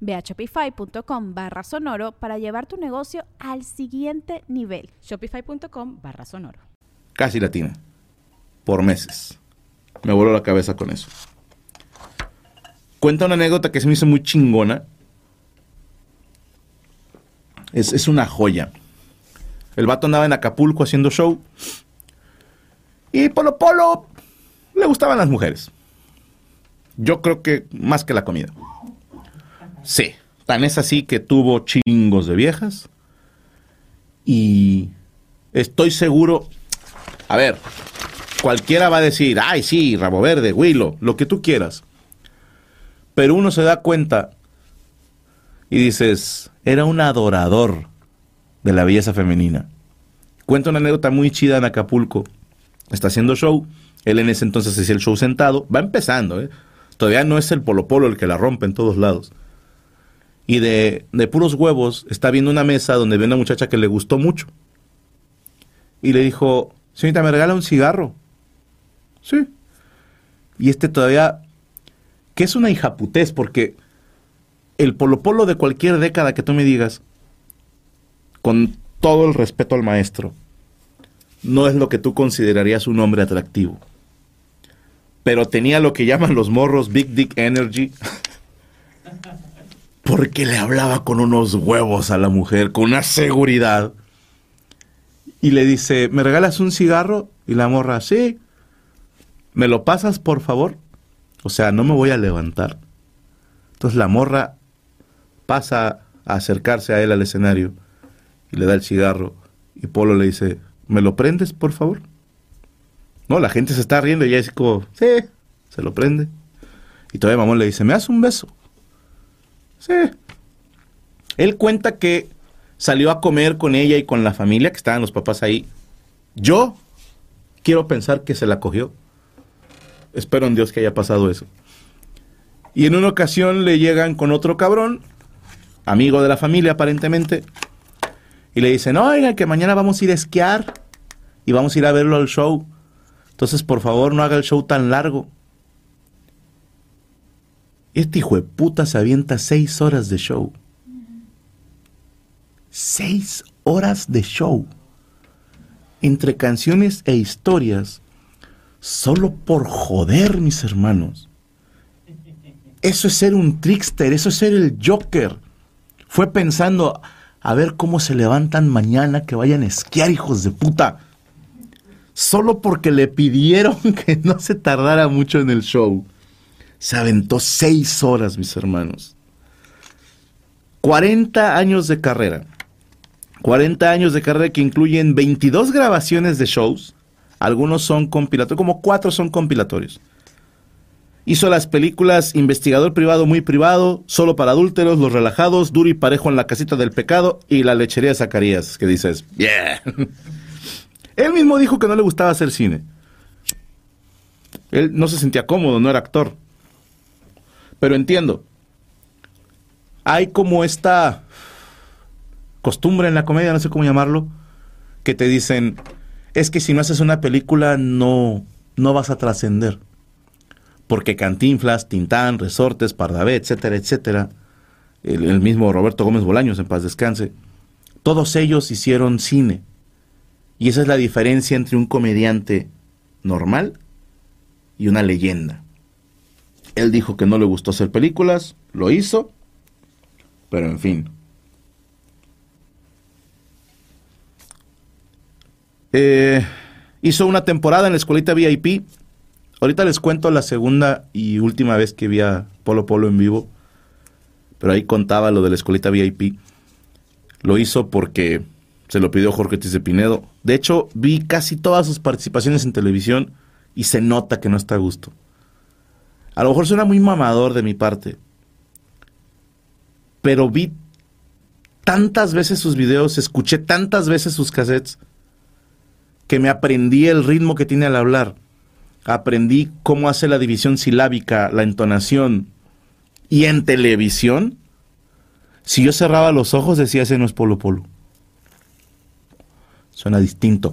Ve a shopify.com barra sonoro para llevar tu negocio al siguiente nivel. Shopify.com barra sonoro. Casi latina. Por meses. Me voló la cabeza con eso. Cuenta una anécdota que se me hizo muy chingona. Es, es una joya. El vato andaba en Acapulco haciendo show. Y Polo Polo le gustaban las mujeres. Yo creo que más que la comida. Sí, tan es así que tuvo chingos de viejas. Y estoy seguro, a ver, cualquiera va a decir, ay sí, rabo verde, huilo, lo que tú quieras. Pero uno se da cuenta y dices, era un adorador de la belleza femenina. Cuenta una anécdota muy chida en Acapulco. Está haciendo show. Él en ese entonces hacía el show sentado. Va empezando, ¿eh? Todavía no es el Polo Polo el que la rompe en todos lados y de, puros huevos está viendo una mesa donde ve una muchacha que le gustó mucho. Y le dijo, señorita, ¿me regala un cigarro? Sí. Y este todavía, que es una hijaputez, porque el polo polo de cualquier década que tú me digas, con todo el respeto al maestro, no es lo que tú considerarías un hombre atractivo. Pero tenía lo que llaman los morros Big Dick Energy. porque le hablaba con unos huevos a la mujer, con una seguridad. Y le dice, ¿me regalas un cigarro? Y la morra, sí. ¿Me lo pasas, por favor? O sea, no me voy a levantar. Entonces la morra pasa a acercarse a él al escenario y le da el cigarro. Y Polo le dice, ¿me lo prendes, por favor? No, la gente se está riendo y ella es como, sí, se lo prende. Y todavía mamón le dice, ¿me das un beso? Sí. Él cuenta que salió a comer con ella y con la familia, que estaban los papás ahí. Yo quiero pensar que se la cogió. Espero en Dios que haya pasado eso. Y en una ocasión le llegan con otro cabrón, amigo de la familia aparentemente, y le dicen, oiga, que mañana vamos a ir a esquiar y vamos a ir a verlo al show. Entonces, por favor, no haga el show tan largo. Este hijo de puta se avienta seis horas de show. Seis horas de show. Entre canciones e historias. Solo por joder, mis hermanos. Eso es ser un trickster, eso es ser el Joker. Fue pensando, a ver cómo se levantan mañana que vayan a esquiar, hijos de puta. Solo porque le pidieron que no se tardara mucho en el show. Se aventó seis horas, mis hermanos. 40 años de carrera. 40 años de carrera que incluyen 22 grabaciones de shows. Algunos son compilatorios, como cuatro son compilatorios. Hizo las películas Investigador Privado Muy Privado, Solo para Adúlteros, Los Relajados, Duro y Parejo en la Casita del Pecado y La Lechería de Zacarías, que dices, yeah. Él mismo dijo que no le gustaba hacer cine. Él no se sentía cómodo, no era actor. Pero entiendo. Hay como esta costumbre en la comedia, no sé cómo llamarlo, que te dicen, es que si no haces una película no, no vas a trascender. Porque Cantinflas, Tintán, Resortes, Pardavé, etcétera, etcétera, el, el, mismo Roberto Gómez Bolaños, en paz descanse, todos ellos hicieron cine. Y esa es la diferencia entre un comediante normal y una leyenda. Él dijo que no le gustó hacer películas, lo hizo, pero en fin. Eh, Hizo una temporada en la escuelita VIP. Ahorita les cuento la segunda y última vez que vi a Polo Polo en vivo. Pero ahí contaba lo de la escuelita VIP. Lo hizo porque se lo pidió Jorge Ortiz de Pinedo. De hecho, vi casi todas sus participaciones en televisión y se nota que no está a gusto. A lo mejor suena muy mamador de mi parte. Pero vi tantas veces sus videos, escuché tantas veces sus cassettes, que me aprendí el ritmo que tiene al hablar. Aprendí cómo hace la división silábica, la entonación. Y en televisión, si yo cerraba los ojos, decía ese no es Polo Polo. Suena distinto.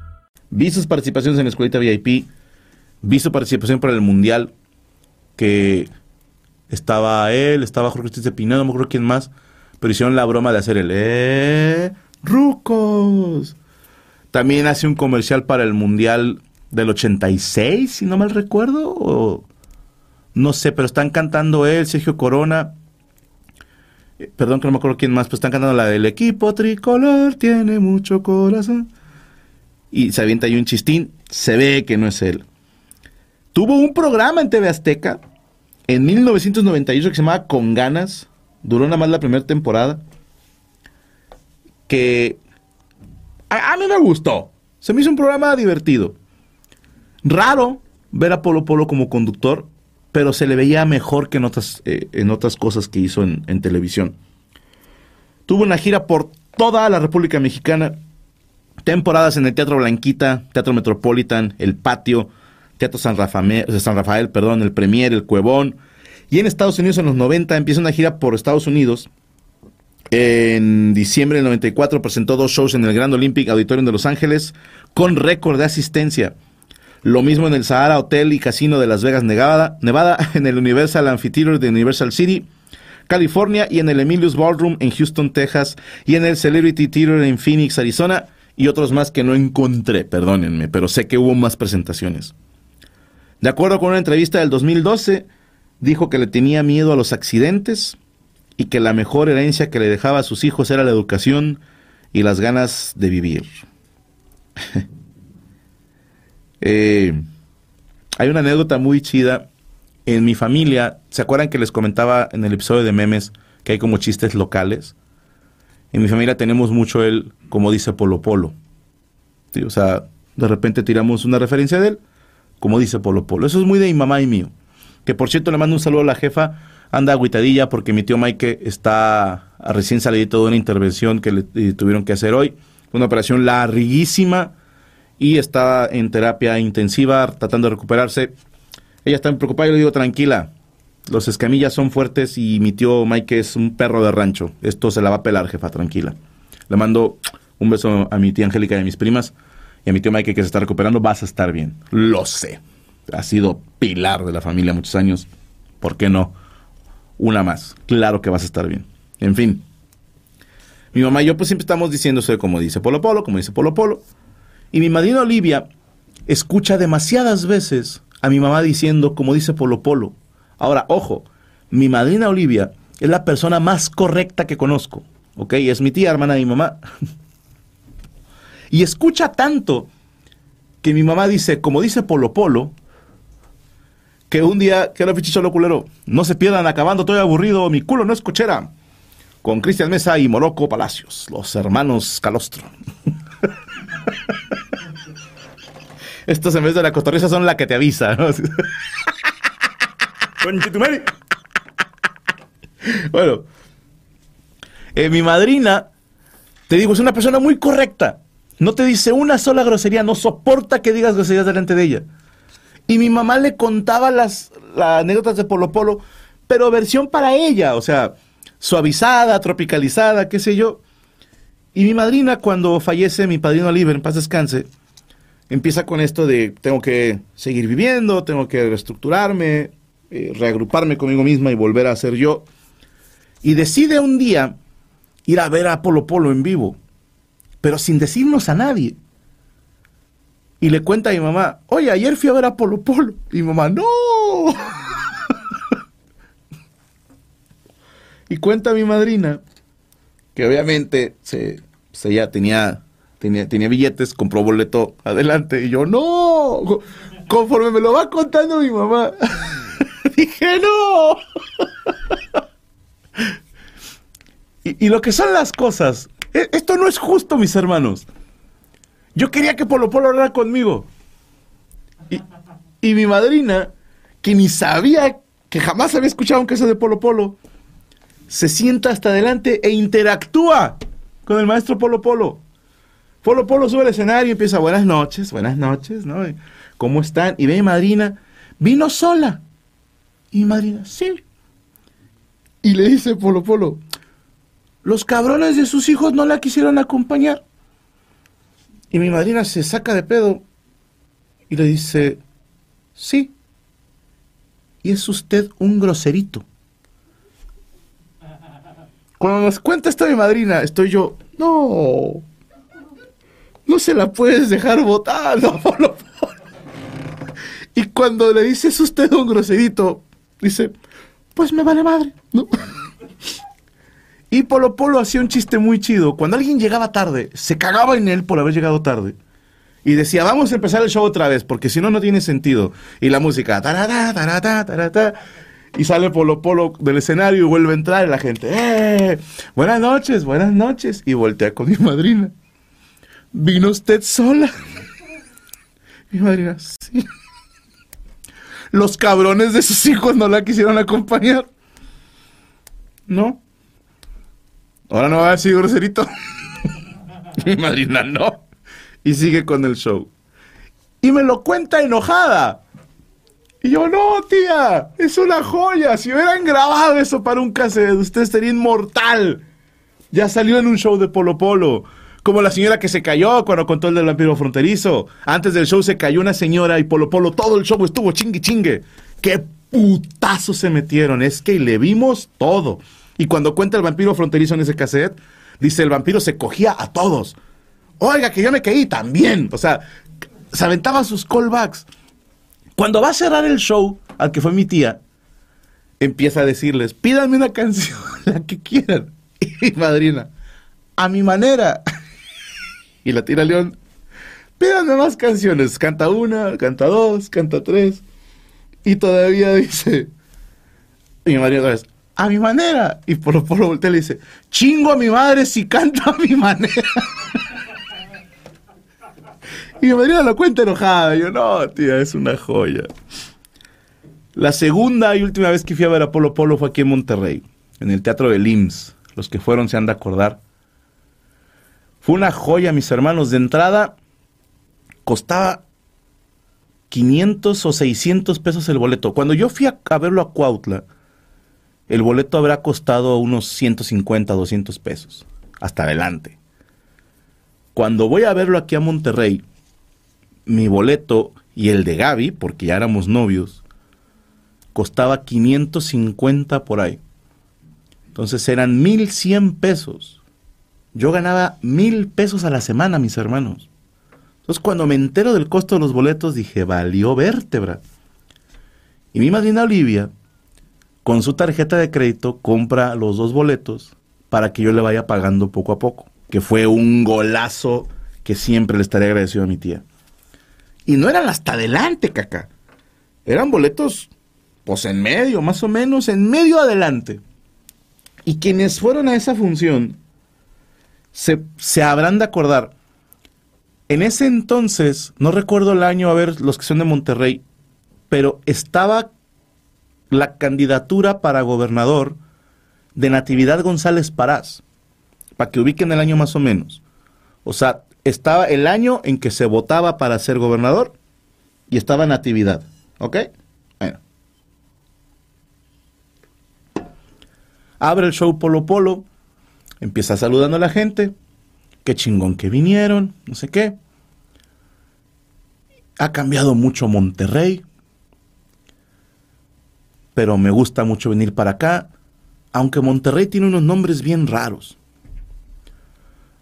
Vi sus participaciones en la escuelita VIP. Vi su participación para el Mundial. Que estaba él, estaba Jorge Ortiz de Pinedo, no me acuerdo quién más. Pero hicieron la broma de hacer el ¡Eh! ¡Rucos! También hace un comercial para el Mundial del 86, si no mal recuerdo. No sé, pero están cantando él, Sergio Corona. Eh, Perdón que no me acuerdo quién más, pero están cantando la del equipo tricolor, tiene mucho corazón. Y se avienta ahí un chistín, se ve que no es él. Tuvo un programa en TV Azteca en 1998 que se llamaba Con Ganas. Duró nada más la primera temporada. Que a, mí me gustó. Se me hizo un programa divertido. Raro ver a Polo Polo como conductor, pero se le veía mejor que en otras, eh, cosas que hizo en televisión. Tuvo una gira por toda la República Mexicana, temporadas en el Teatro Blanquita, Teatro Metropolitan, El Patio, Teatro San Rafael, San Rafael perdón, el Premier, el Cuevón. Y en Estados Unidos en los 90 empieza una gira por Estados Unidos. En diciembre del 94 presentó dos shows en el Grand Olympic Auditorium de Los Ángeles con récord de asistencia. Lo mismo en el Sahara Hotel y Casino de Las Vegas, Nevada, Nevada en el Universal Amphitheater de Universal City, California y en el Emilius Ballroom en Houston, Texas y en el Celebrity Theater en Phoenix, Arizona y otros más que no encontré, perdónenme, pero sé que hubo más presentaciones. De acuerdo con una entrevista del 2012, dijo que le tenía miedo a los accidentes y que la mejor herencia que le dejaba a sus hijos era la educación y las ganas de vivir. Eh, hay una anécdota muy chida. En mi familia, ¿se acuerdan que les comentaba en el episodio de memes que hay como chistes locales? En mi familia tenemos mucho él, como dice Polo Polo. O sea, de repente tiramos una referencia de él, como dice Polo Polo. Eso es muy de mi mamá y mío. Que por cierto le mando un saludo a la jefa. Anda agüitadilla porque mi tío Mike está recién salido de una intervención que le tuvieron que hacer hoy. Una operación larguísima y está en terapia intensiva tratando de recuperarse. Ella está preocupada y le digo, tranquila, los escamillas son fuertes y mi tío Mike es un perro de rancho. Esto se la va a pelar, jefa, tranquila. Le mando un beso a mi tía Angélica y a mis primas y a mi tío Mike que se está recuperando. Vas a estar bien. Lo sé. Ha sido pilar de la familia muchos años. ¿Por qué no? Una más. Claro que vas a estar bien. En fin. Mi mamá y yo pues siempre estamos diciéndose como dice Polo Polo, como dice Polo Polo. Y mi madrina Olivia escucha demasiadas veces a mi mamá diciendo como dice Polo Polo. Ahora, ojo, mi madrina Olivia es la persona más correcta que conozco. ¿Ok? Es mi tía, hermana de mi mamá. y escucha tanto que mi mamá dice, como dice Polo Polo, que un día, que era fichicho culero, no se pierdan acabando, estoy aburrido, mi culo no es cochera. Con Cristian Mesa y Moroco Palacios, los hermanos Calostro. Estos en vez de la cotorriza son la que te avisa, ¿no? Conchetumare. bueno, eh, mi madrina, te digo, es una persona muy correcta. No te dice una sola grosería, no soporta que digas groserías delante de ella. Y mi mamá le contaba las, las anécdotas de Polo Polo, pero versión para ella, o sea, suavizada, tropicalizada, qué sé yo. Y mi madrina, cuando fallece mi padrino Oliver, en paz descanse, empieza con esto de tengo que seguir viviendo, tengo que reestructurarme, eh, reagruparme conmigo misma y volver a ser yo. Y decide un día ir a ver a Polo Polo en vivo, pero sin decirnos a nadie. Y le cuenta a mi mamá, oye, ayer fui a ver a Polo Polo. Y mi mamá, no. y cuenta a mi madrina que obviamente se, se ella tenía, tenía, tenía billetes, compró boleto adelante. Y yo, no. Conforme me lo va contando mi mamá, dije, no. y, lo que son las cosas, e- esto no es justo, mis hermanos. Yo quería que Polo Polo hablara conmigo. Y, y mi madrina, que ni sabía, que jamás había escuchado un caso de Polo Polo, se sienta hasta adelante e interactúa con el maestro Polo Polo. Polo Polo sube al escenario y empieza, buenas noches, buenas noches, ¿no? ¿Cómo están? Y ve mi madrina, vino sola. Y mi madrina, sí. Y le dice Polo Polo, los cabrones de sus hijos no la quisieron acompañar. Y mi madrina se saca de pedo y le dice, sí. Y es usted un groserito. Cuando nos cuenta esto mi madrina, estoy yo, no, no se la puedes dejar votando, Polo Polo". Y cuando le dice, es usted un groserito, dice, pues me vale madre, ¿no? Y Polo Polo hacía un chiste muy chido. Cuando alguien llegaba tarde, se cagaba en él por haber llegado tarde. Y decía, vamos a empezar el show otra vez, porque si no, no tiene sentido. Y la música, tarata, tarata, tarata. Y sale Polo Polo del escenario y vuelve a entrar y la gente, ¡eh! Buenas noches, buenas noches. Y voltea con mi madrina. ¿Vino usted sola? Mi madrina, sí. Los cabrones de sus hijos no la quisieron acompañar. No. Ahora no va a decir groserito. Mi madrina no. Y sigue con el show. Y me lo cuenta enojada. Y yo, no, tía, es una joya. Si hubieran grabado eso para un cassette, usted sería inmortal. Ya salió en un show de Polo Polo. Como la señora que se cayó cuando contó el del vampiro fronterizo. Antes del show se cayó una señora y Polo Polo todo el show estuvo chingue chingue. ¡Qué putazo se metieron! Es que le vimos todo. Y cuando cuenta el vampiro fronterizo en ese cassette, dice el vampiro se cogía a todos. Oiga, que yo me caí también. O sea, se aventaba sus callbacks. Cuando va a cerrar el show, al que fue mi tía, empieza a decirles, pídanme una canción, la que quieran. Y madrina, a mi manera. Y la tira León, pídanme más canciones. Canta una, canta dos, canta tres. Y todavía dice, y mi madrina otra vez, a mi manera. Y por por voltea y le dice, chingo a mi madre si canta a mi manera. y mi madrina lo cuenta enojada. Yo, no, tía, es una joya. La segunda y última vez que fui a ver a Polo Polo fue aquí en Monterrey, en el Teatro del IMSS. Los que fueron se han de acordar. Fue una joya, mis hermanos. De entrada, costaba 500 o 600 pesos el boleto. Cuando yo fui a, verlo a Cuautla, el boleto habrá costado unos 150, 200 pesos. Hasta adelante. Cuando voy a verlo aquí a Monterrey, mi boleto y el de Gaby, porque ya éramos novios, costaba 550 por ahí. Entonces eran 1100 pesos. Yo ganaba mil pesos a la semana, mis hermanos. Entonces cuando me entero del costo de los boletos dije, valió vértebra. Y mi madrina Olivia, con su tarjeta de crédito, compra los dos boletos para que yo le vaya pagando poco a poco. Que fue un golazo que siempre le estaré agradecido a mi tía. Y no eran hasta adelante, caca. Eran boletos, pues en medio, más o menos, en medio adelante. Y quienes fueron a esa función se, se habrán de acordar. En ese entonces, no recuerdo el año, a ver, los que son de Monterrey, pero estaba la candidatura para gobernador de Natividad González Parás, para que ubiquen el año más o menos. O sea, estaba el año en que se votaba para ser gobernador y estaba Natividad, ¿ok? Bueno. Abre el show Polo Polo, empieza saludando a la gente, qué chingón que vinieron, no sé qué. ha cambiado mucho Monterrey, pero me gusta mucho venir para acá, aunque Monterrey tiene unos nombres bien raros.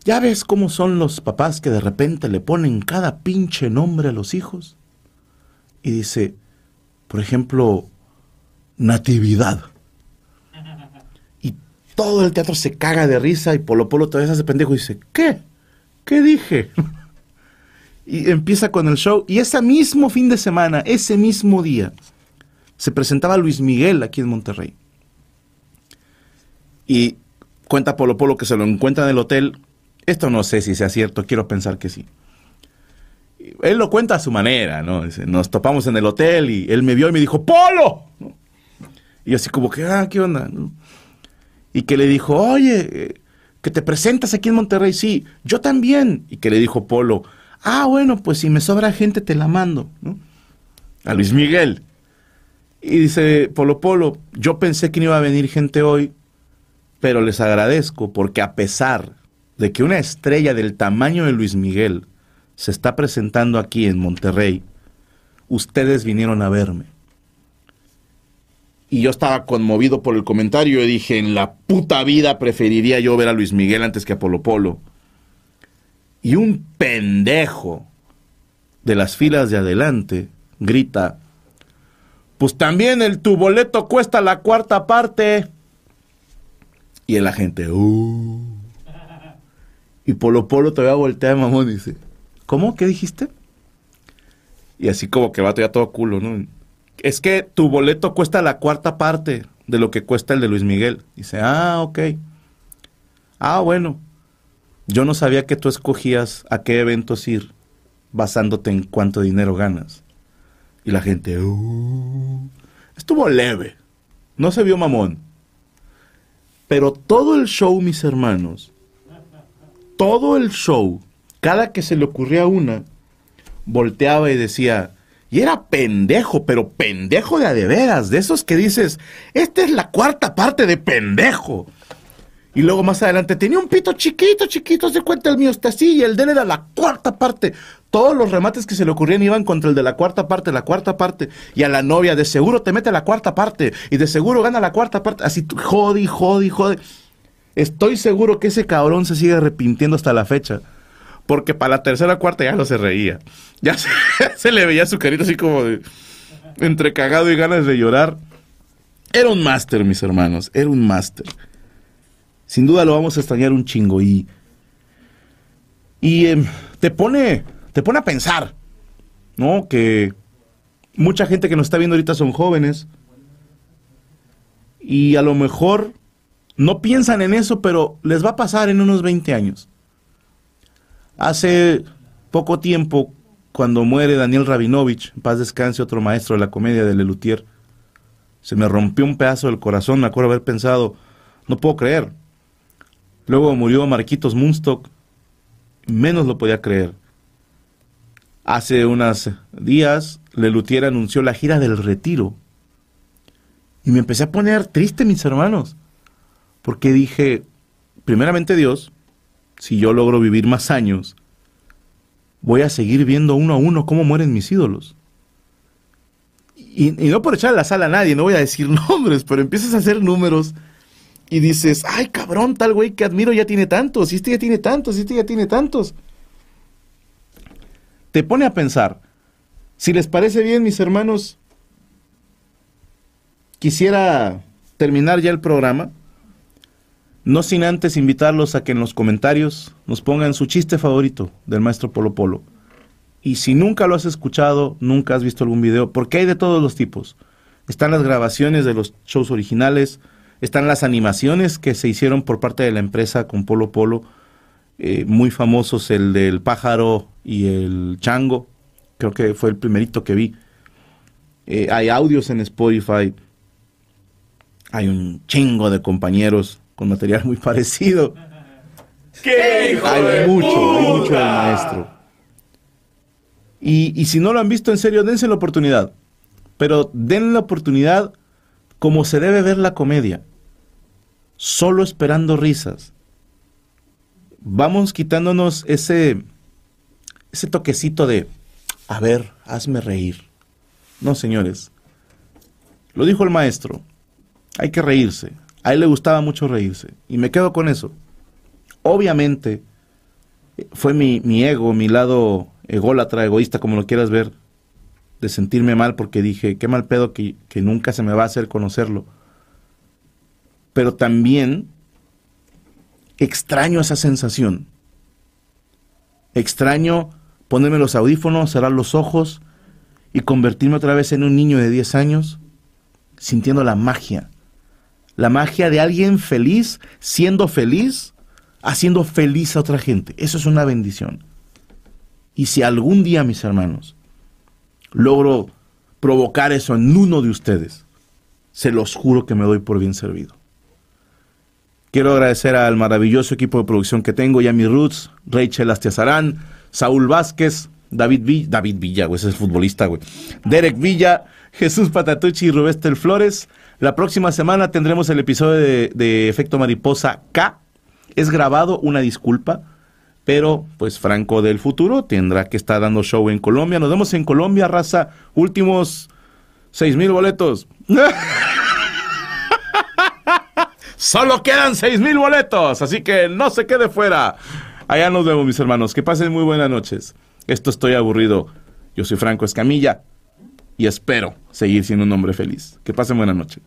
¿Ya ves cómo son los papás que de repente le ponen cada pinche nombre a los hijos? Y dice, por ejemplo, Natividad. Todo el teatro se caga de risa y Polo Polo todavía se hace pendejo y dice, ¿qué? ¿Qué dije? y empieza con el show. Y ese mismo fin de semana, ese mismo día, se presentaba Luis Miguel aquí en Monterrey. Y cuenta Polo Polo que se lo encuentra en el hotel. Esto no sé si sea cierto, quiero pensar que sí. Él lo cuenta a su manera, ¿no? nos topamos en el hotel y él me vio y me dijo, ¡Polo! Y así como que, ah, ¿qué onda? Y que le dijo, oye, eh, que te presentas aquí en Monterrey, sí, yo también. Y que le dijo Polo, ah, bueno, pues si me sobra gente te la mando, ¿no? A Luis Miguel. Y dice Polo Polo, yo pensé que no iba a venir gente hoy, pero les agradezco porque a pesar de que una estrella del tamaño de Luis Miguel se está presentando aquí en Monterrey, ustedes vinieron a verme. Y yo estaba conmovido por el comentario y dije, en la puta vida preferiría yo ver a Luis Miguel antes que a Polo Polo. Y un pendejo de las filas de adelante grita, pues también el tu boleto cuesta la cuarta parte. Y la gente, uh. Y Polo Polo todavía voltea de mamón y dice, ¿cómo? ¿Qué dijiste? Y así como que va todavía todo culo, ¿no? Es que tu boleto cuesta la cuarta parte de lo que cuesta el de Luis Miguel. Dice, ah, ok. Ah, bueno. Yo no sabía que tú escogías a qué eventos ir basándote en cuánto dinero ganas. Y la gente, uh, estuvo leve, no se vio mamón. Pero todo el show, mis hermanos, todo el show, cada que se le ocurría una, volteaba y decía, y era pendejo, pero pendejo de a de veras, de esos que dices, esta es la cuarta parte de pendejo. Y luego más adelante tenía un pito chiquito, chiquito, se cuenta el mío está así y el de él era la cuarta parte. Todos los remates que se le ocurrían iban contra el de la cuarta parte, la cuarta parte. Y a la novia de seguro te mete la cuarta parte y de seguro gana la cuarta parte. Así, jodi, jodi, jodi. Estoy seguro que ese cabrón se sigue arrepintiendo hasta la fecha. Porque para la tercera cuarta ya no se reía. Ya se, se le veía su carita así como de entre cagado y ganas de llorar. Era un máster, mis hermanos. Era un máster sin duda lo vamos a extrañar un chingo y, y em, te pone, te pone a pensar, ¿no? Que mucha gente que nos está viendo ahorita son jóvenes y a lo mejor no piensan en eso, pero les va a pasar en unos 20 años. Hace poco tiempo, cuando muere Daniel Rabinovich, en paz descanse otro maestro de la comedia de Lelutier, se me rompió un pedazo del corazón, me acuerdo haber pensado, no puedo creer, Luego murió Marquitos Munstock, menos lo podía creer. Hace unos días, Lelutier anunció la gira del retiro. Y me empecé a poner triste, mis hermanos, porque dije, primeramente Dios, si yo logro vivir más años, voy a seguir viendo uno a uno cómo mueren mis ídolos. Y, no por echarle la sala a nadie, no voy a decir nombres, pero empiezas a hacer números y dices, ay cabrón, tal güey que admiro ya tiene tantos, y este ya tiene tantos, y este ya tiene tantos. Te pone a pensar, si les parece bien, mis hermanos, quisiera terminar ya el programa, no sin antes invitarlos a que en los comentarios nos pongan su chiste favorito del maestro Polo Polo. Y si nunca lo has escuchado, nunca has visto algún video, porque hay de todos los tipos. Están las grabaciones de los shows originales, están las animaciones que se hicieron por parte de la empresa con Polo Polo, eh, muy famosos el del pájaro y el chango, creo que fue el primerito que vi. Eh, hay audios en Spotify, hay un chingo de compañeros con material muy parecido. ¡Qué hijo hay mucho, hay mucho del maestro. Y, y si no lo han visto en serio, dense la oportunidad. Pero den la oportunidad como se debe ver la comedia solo esperando risas. Vamos quitándonos ese, ese toquecito de, a ver, hazme reír. No, señores. Lo dijo el maestro. Hay que reírse. A él le gustaba mucho reírse. Y me quedo con eso. Obviamente, fue mi, ego, mi lado ególatra, egoísta, como lo quieras ver, de sentirme mal porque dije, qué mal pedo que, que nunca se me va a hacer conocerlo. Pero también extraño esa sensación. Extraño ponerme los audífonos, cerrar los ojos y convertirme otra vez en un niño de 10 años, sintiendo la magia. La magia de alguien feliz, siendo feliz, haciendo feliz a otra gente. Eso es una bendición. Y si algún día, mis hermanos, logro provocar eso en uno de ustedes, se los juro que me doy por bien servido. Quiero agradecer al maravilloso equipo de producción que tengo, Yami Roots, Rachel Astiazarán, Saúl Vázquez, David Villa, David Villa, güey, ese es futbolista, güey. Derek Villa, Jesús Patatucci y Rubéstel Flores. La próxima semana tendremos el episodio de, de Efecto Mariposa K. Es grabado, una disculpa, pero pues Franco del futuro tendrá que estar dando show en Colombia. Nos vemos en Colombia, raza. Últimos seis mil boletos. Solo quedan seis mil boletos, así que no se quede fuera. Allá nos vemos, mis hermanos. Que pasen muy buenas noches. Esto estoy aburrido. Yo soy Franco Escamilla y espero seguir siendo un hombre feliz. Que pasen buena noche.